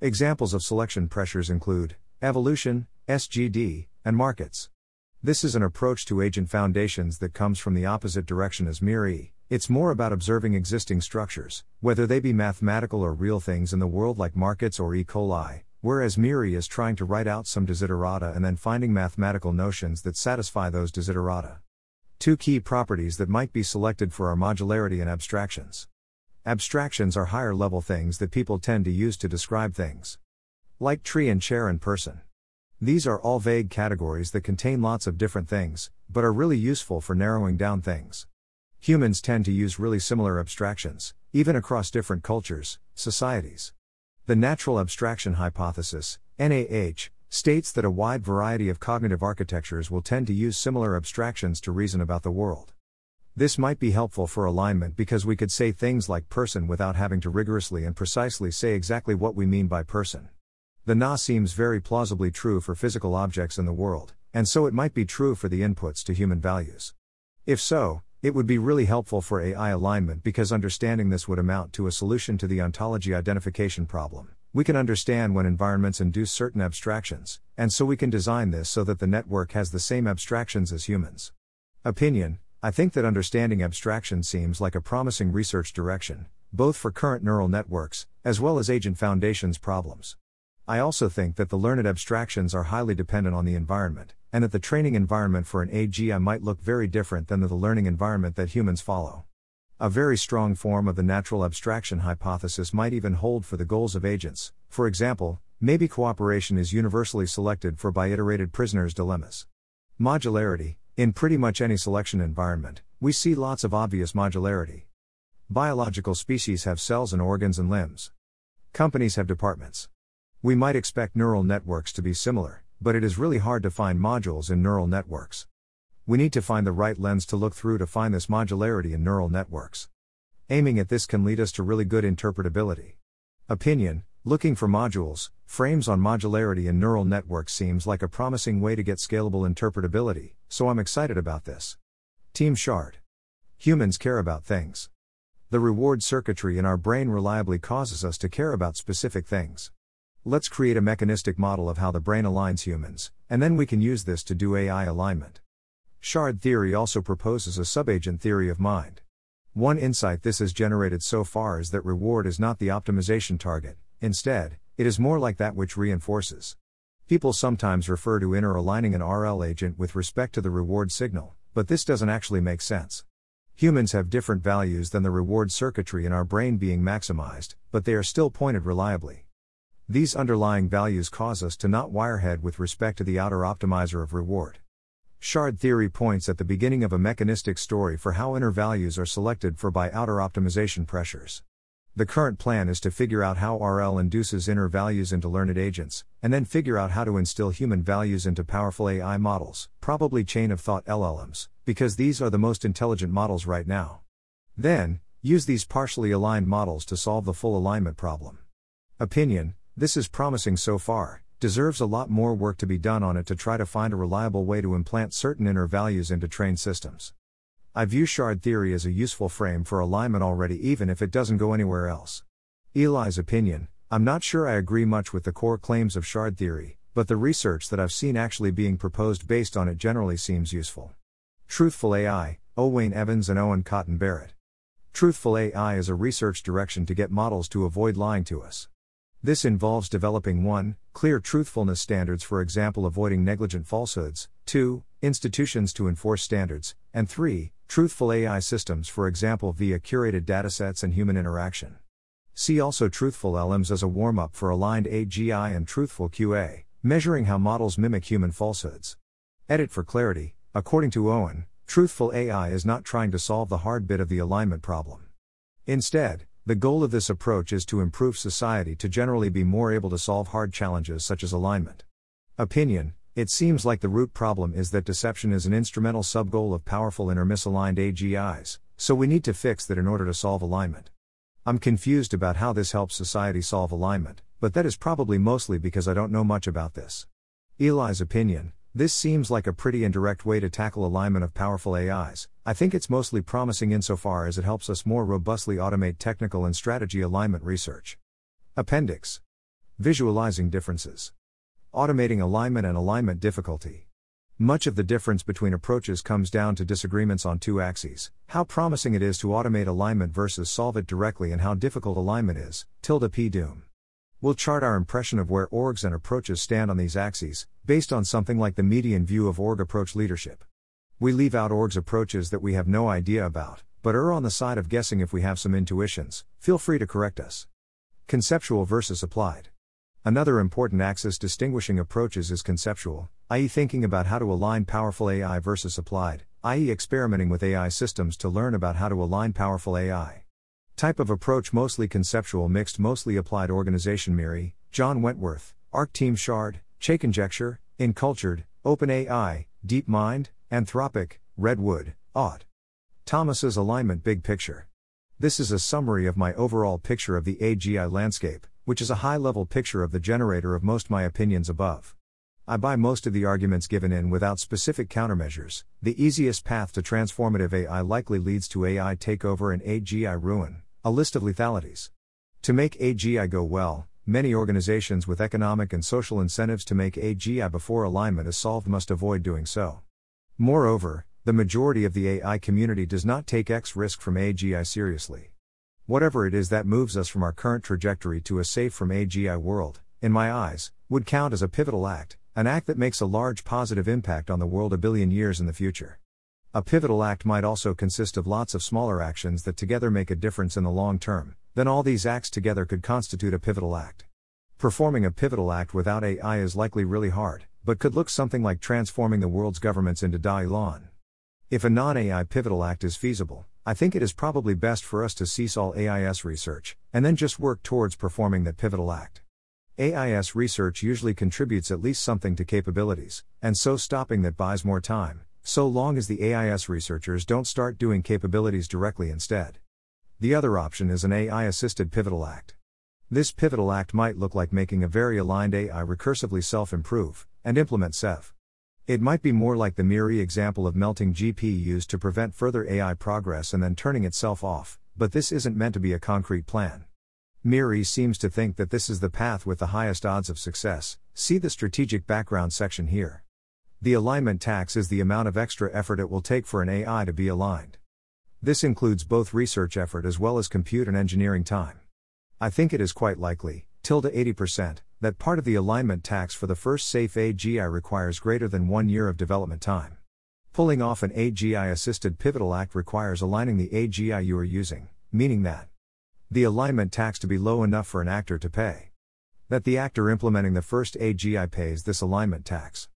Examples of selection pressures include evolution, SGD, and markets. This is an approach to agent foundations that comes from the opposite direction as MIRI. It's more about observing existing structures, whether they be mathematical or real things in the world like markets or E. coli, whereas MIRI is trying to write out some desiderata and then finding mathematical notions that satisfy those desiderata. Two key properties that might be selected for are modularity and abstractions. Abstractions are higher level things that people tend to use to describe things. Like tree and chair and person. These are all vague categories that contain lots of different things, but are really useful for narrowing down things. Humans tend to use really similar abstractions, even across different cultures, societies. The Natural Abstraction Hypothesis, NAH, states that a wide variety of cognitive architectures will tend to use similar abstractions to reason about the world. This might be helpful for alignment because we could say things like person without having to rigorously and precisely say exactly what we mean by person. The NA seems very plausibly true for physical objects in the world, and so it might be true for the inputs to human values. If so, it would be really helpful for AI alignment because understanding this would amount to a solution to the ontology identification problem. We can understand when environments induce certain abstractions, and so we can design this so that the network has the same abstractions as humans. Opinion I think that understanding abstraction seems like a promising research direction, both for current neural networks, as well as agent foundations problems. I also think that the learned abstractions are highly dependent on the environment, and that the training environment for an AGI might look very different than the learning environment that humans follow. A very strong form of the natural abstraction hypothesis might even hold for the goals of agents. For example, maybe cooperation is universally selected for by iterated prisoners' dilemmas. Modularity In pretty much any selection environment, we see lots of obvious modularity. Biological species have cells and organs and limbs. Companies have departments. We might expect neural networks to be similar, but it is really hard to find modules in neural networks. We need to find the right lens to look through to find this modularity in neural networks. Aiming at this can lead us to really good interpretability. Opinion Looking for modules, frames on modularity in neural networks seems like a promising way to get scalable interpretability, so I'm excited about this. Team Shard. Humans care about things. The reward circuitry in our brain reliably causes us to care about specific things. Let's create a mechanistic model of how the brain aligns humans, and then we can use this to do AI alignment. Shard theory also proposes a subagent theory of mind. One insight this has generated so far is that reward is not the optimization target, instead, it is more like that which reinforces. People sometimes refer to inner aligning an RL agent with respect to the reward signal, but this doesn't actually make sense. Humans have different values than the reward circuitry in our brain being maximized, but they are still pointed reliably. These underlying values cause us to not wirehead with respect to the outer optimizer of reward. Shard theory points at the beginning of a mechanistic story for how inner values are selected for by outer optimization pressures. The current plan is to figure out how RL induces inner values into learned agents, and then figure out how to instill human values into powerful AI models, probably chain of thought LLMs, because these are the most intelligent models right now. Then, use these partially aligned models to solve the full alignment problem. Opinion this is promising so far, deserves a lot more work to be done on it to try to find a reliable way to implant certain inner values into trained systems. I view shard theory as a useful frame for alignment already, even if it doesn't go anywhere else. Eli's opinion I'm not sure I agree much with the core claims of shard theory, but the research that I've seen actually being proposed based on it generally seems useful. Truthful AI, Owain Evans and Owen Cotton Barratt. Truthful AI is a research direction to get models to avoid lying to us. This involves developing 1. Clear truthfulness standards, for example, avoiding negligent falsehoods, 2. Institutions to enforce standards, and 3. Truthful AI systems, for example, via curated datasets and human interaction. See also Truthful LMs as a warm up for aligned AGI and Truthful QA, measuring how models mimic human falsehoods. Edit for clarity according to Owen, Truthful AI is not trying to solve the hard bit of the alignment problem. Instead, the goal of this approach is to improve society to generally be more able to solve hard challenges such as alignment. Opinion It seems like the root problem is that deception is an instrumental subgoal of powerful inner misaligned AGIs, so we need to fix that in order to solve alignment. I'm confused about how this helps society solve alignment, but that is probably mostly because I don't know much about this. Eli's opinion this seems like a pretty indirect way to tackle alignment of powerful AIs. I think it's mostly promising insofar as it helps us more robustly automate technical and strategy alignment research. Appendix Visualizing differences. Automating alignment and alignment difficulty. Much of the difference between approaches comes down to disagreements on two axes how promising it is to automate alignment versus solve it directly, and how difficult alignment is. Tilde P. Doom. We'll chart our impression of where orgs and approaches stand on these axes, based on something like the median view of org approach leadership. We leave out orgs approaches that we have no idea about, but err on the side of guessing if we have some intuitions, feel free to correct us. Conceptual versus applied. Another important axis distinguishing approaches is conceptual, i.e., thinking about how to align powerful AI versus applied, i.e., experimenting with AI systems to learn about how to align powerful AI. Type of approach mostly conceptual, mixed, mostly applied organization. MIRI, John Wentworth, Arc Team Shard, Che Conjecture, Encultured, OpenAI, DeepMind, Anthropic, Redwood, Ought. Thomas's Alignment Big Picture. This is a summary of my overall picture of the AGI landscape, which is a high level picture of the generator of most my opinions above. I buy most of the arguments given in without specific countermeasures. The easiest path to transformative AI likely leads to AI takeover and AGI ruin, a list of lethalities. To make AGI go well, many organizations with economic and social incentives to make AGI before alignment is solved must avoid doing so. Moreover, the majority of the AI community does not take X risk from AGI seriously. Whatever it is that moves us from our current trajectory to a safe from AGI world, in my eyes, would count as a pivotal act, an act that makes a large positive impact on the world a billion years in the future. A pivotal act might also consist of lots of smaller actions that together make a difference in the long term, then all these acts together could constitute a pivotal act. Performing a pivotal act without AI is likely really hard, but could look something like transforming the world's governments into Dai if a non AI pivotal act is feasible, I think it is probably best for us to cease all AIS research, and then just work towards performing that pivotal act. AIS research usually contributes at least something to capabilities, and so stopping that buys more time, so long as the AIS researchers don't start doing capabilities directly instead. The other option is an AI assisted pivotal act. This pivotal act might look like making a very aligned AI recursively self improve and implement CEV. It might be more like the MIRI example of melting GPUs to prevent further AI progress and then turning itself off, but this isn't meant to be a concrete plan. MIRI seems to think that this is the path with the highest odds of success. See the strategic background section here. The alignment tax is the amount of extra effort it will take for an AI to be aligned. This includes both research effort as well as compute and engineering time. I think it is quite likely, tilde 80%, that part of the alignment tax for the first safe AGI requires greater than one year of development time. Pulling off an AGI assisted pivotal act requires aligning the AGI you are using, meaning that the alignment tax to be low enough for an actor to pay. That the actor implementing the first AGI pays this alignment tax.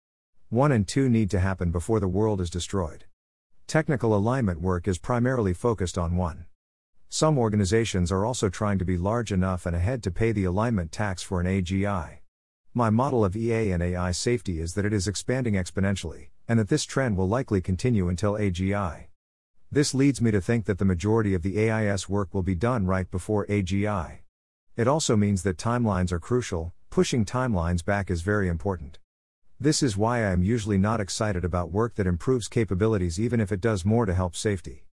1 and 2 need to happen before the world is destroyed. Technical alignment work is primarily focused on 1. Some organizations are also trying to be large enough and ahead to pay the alignment tax for an AGI. My model of EA and AI safety is that it is expanding exponentially, and that this trend will likely continue until AGI. This leads me to think that the majority of the AIS work will be done right before AGI. It also means that timelines are crucial, pushing timelines back is very important. This is why I am usually not excited about work that improves capabilities even if it does more to help safety.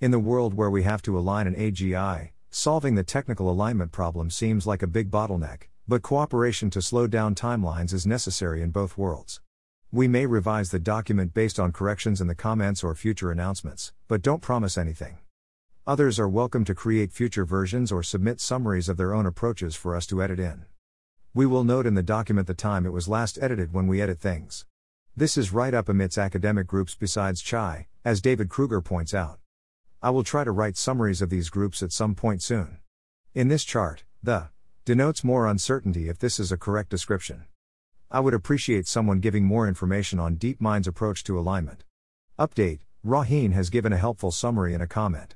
In the world where we have to align an AGI, solving the technical alignment problem seems like a big bottleneck, but cooperation to slow down timelines is necessary in both worlds. We may revise the document based on corrections in the comments or future announcements, but don't promise anything. Others are welcome to create future versions or submit summaries of their own approaches for us to edit in. We will note in the document the time it was last edited when we edit things. This is right up amidst academic groups besides CHAI, as David Krueger points out. I will try to write summaries of these groups at some point soon. In this chart, the denotes more uncertainty if this is a correct description. I would appreciate someone giving more information on DeepMind's approach to alignment. Update Rohin has given a helpful summary in a comment.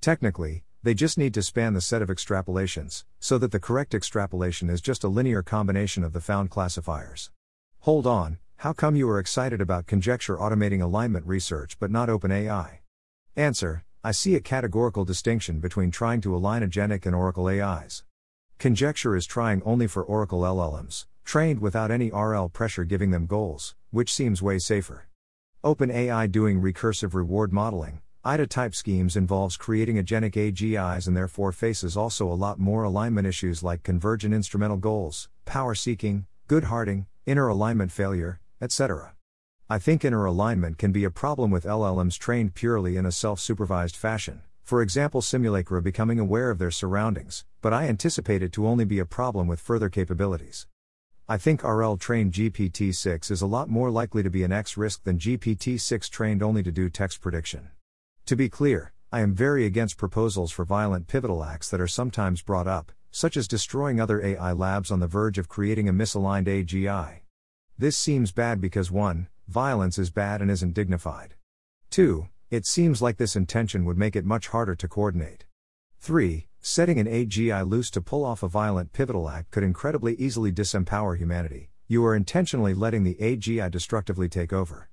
Technically, they just need to span the set of extrapolations, so that the correct extrapolation is just a linear combination of the found classifiers. Hold on, how come you are excited about conjecture automating alignment research but not OpenAI? Answer I see a categorical distinction between trying to align agentic and Oracle AIs. Conjecture is trying only for Oracle LLMs, trained without any RL pressure giving them goals, which seems way safer. OpenAI doing recursive reward modeling, IDA type schemes involves creating agentic AGIs and therefore faces also a lot more alignment issues like convergent instrumental goals, power seeking, Goodharting, inner alignment failure, etc. I think inner alignment can be a problem with LLMs trained purely in a self supervised fashion, for example, Simulacra becoming aware of their surroundings, but I anticipate it to only be a problem with further capabilities. I think RL trained GPT 6 is a lot more likely to be an X risk than GPT 6 trained only to do text prediction. To be clear, I am very against proposals for violent pivotal acts that are sometimes brought up, such as destroying other AI labs on the verge of creating a misaligned AGI. This seems bad because 1 violence is bad and isn't dignified. 2. It seems like this intention would make it much harder to coordinate. 3. Setting an AGI loose to pull off a violent pivotal act could incredibly easily disempower humanity. You are intentionally letting the AGI destructively take over.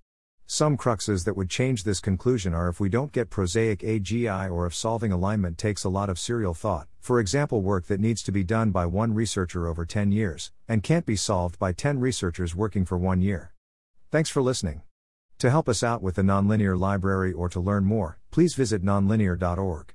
Some cruxes that would change this conclusion are if we don't get prosaic AGI or if solving alignment takes a lot of serial thought, for example, work that needs to be done by one researcher over 10 years, and can't be solved by 10 researchers working for one year. Thanks for listening. To help us out with the Nonlinear Library or to learn more, please visit nonlinear.org.